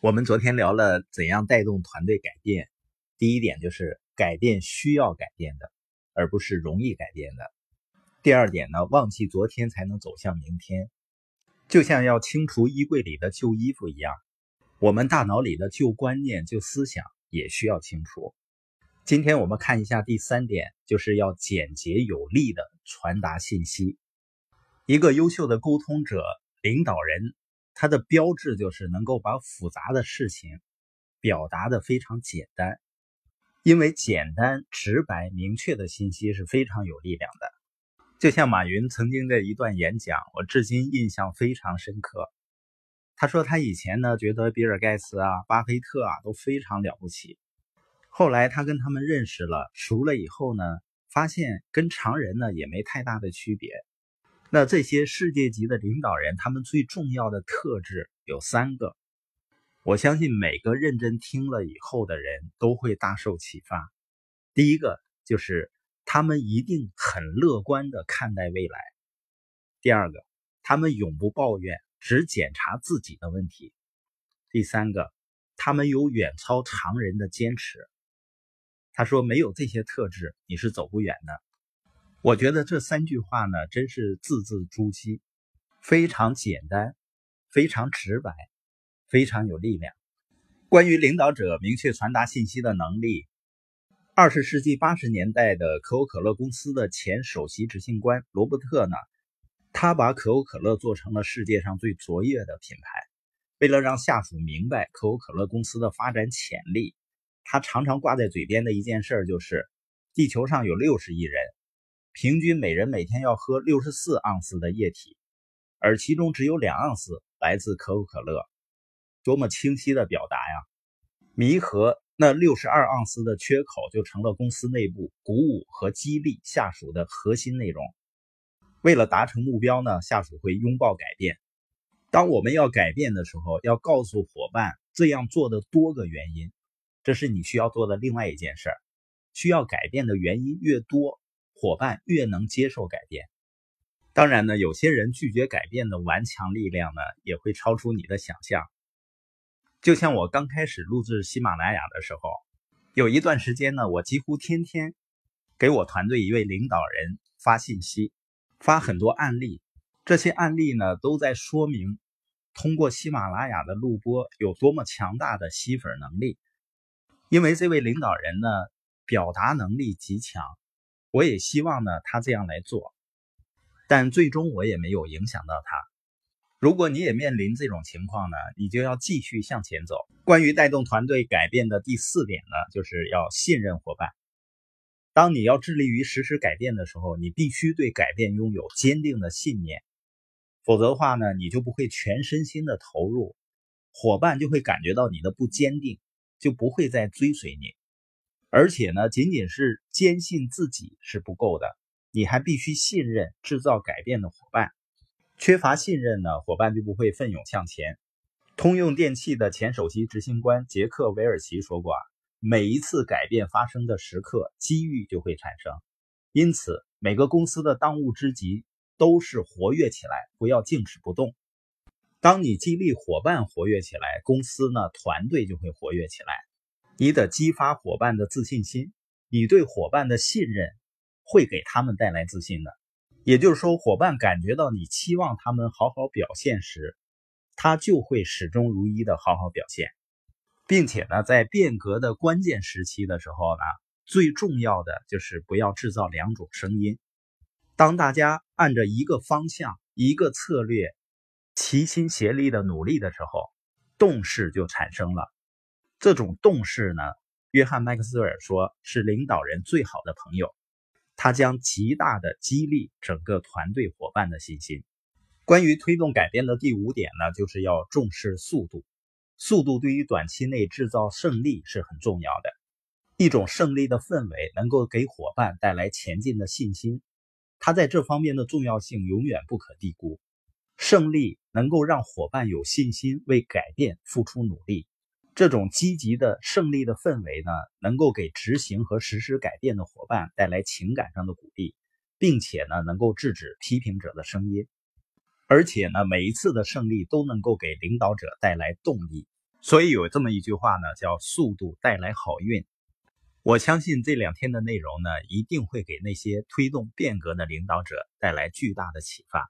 我们昨天聊了怎样带动团队改变，第一点就是改变需要改变的，而不是容易改变的。第二点呢，忘记昨天才能走向明天，就像要清除衣柜里的旧衣服一样，我们大脑里的旧观念、旧思想也需要清除。今天我们看一下第三点，就是要简洁有力的传达信息。一个优秀的沟通者、领导人。它的标志就是能够把复杂的事情表达的非常简单，因为简单、直白、明确的信息是非常有力量的。就像马云曾经的一段演讲，我至今印象非常深刻。他说他以前呢觉得比尔盖茨啊、巴菲特啊都非常了不起，后来他跟他们认识了、熟了以后呢，发现跟常人呢也没太大的区别。那这些世界级的领导人，他们最重要的特质有三个，我相信每个认真听了以后的人都会大受启发。第一个就是他们一定很乐观的看待未来；第二个，他们永不抱怨，只检查自己的问题；第三个，他们有远超常人的坚持。他说，没有这些特质，你是走不远的。我觉得这三句话呢，真是字字珠玑，非常简单，非常直白，非常有力量。关于领导者明确传达信息的能力，二十世纪八十年代的可口可乐公司的前首席执行官罗伯特呢，他把可口可乐做成了世界上最卓越的品牌。为了让下属明白可口可乐公司的发展潜力，他常常挂在嘴边的一件事就是：地球上有六十亿人。平均每人每天要喝六十四盎司的液体，而其中只有两盎司来自可口可乐，多么清晰的表达呀！弥合那六十二盎司的缺口，就成了公司内部鼓舞和激励下属的核心内容。为了达成目标呢，下属会拥抱改变。当我们要改变的时候，要告诉伙伴这样做的多个原因，这是你需要做的另外一件事儿。需要改变的原因越多。伙伴越能接受改变，当然呢，有些人拒绝改变的顽强力量呢，也会超出你的想象。就像我刚开始录制喜马拉雅的时候，有一段时间呢，我几乎天天给我团队一位领导人发信息，发很多案例。这些案例呢，都在说明通过喜马拉雅的录播有多么强大的吸粉能力。因为这位领导人呢，表达能力极强。我也希望呢，他这样来做，但最终我也没有影响到他。如果你也面临这种情况呢，你就要继续向前走。关于带动团队改变的第四点呢，就是要信任伙伴。当你要致力于实施改变的时候，你必须对改变拥有坚定的信念，否则的话呢，你就不会全身心的投入，伙伴就会感觉到你的不坚定，就不会再追随你。而且呢，仅仅是坚信自己是不够的，你还必须信任制造改变的伙伴。缺乏信任呢，伙伴就不会奋勇向前。通用电气的前首席执行官杰克韦尔奇说过啊，每一次改变发生的时刻，机遇就会产生。因此，每个公司的当务之急都是活跃起来，不要静止不动。当你激励伙伴活跃起来，公司呢，团队就会活跃起来。你得激发伙伴的自信心，你对伙伴的信任会给他们带来自信的。也就是说，伙伴感觉到你期望他们好好表现时，他就会始终如一的好好表现，并且呢，在变革的关键时期的时候呢，最重要的就是不要制造两种声音。当大家按着一个方向、一个策略齐心协力的努力的时候，动势就产生了。这种动势呢，约翰·麦克斯韦尔说是领导人最好的朋友，他将极大的激励整个团队伙伴的信心。关于推动改变的第五点呢，就是要重视速度。速度对于短期内制造胜利是很重要的。一种胜利的氛围能够给伙伴带来前进的信心，他在这方面的重要性永远不可低估。胜利能够让伙伴有信心为改变付出努力。这种积极的胜利的氛围呢，能够给执行和实施改变的伙伴带来情感上的鼓励，并且呢，能够制止批评者的声音，而且呢，每一次的胜利都能够给领导者带来动力。所以有这么一句话呢，叫“速度带来好运”。我相信这两天的内容呢，一定会给那些推动变革的领导者带来巨大的启发。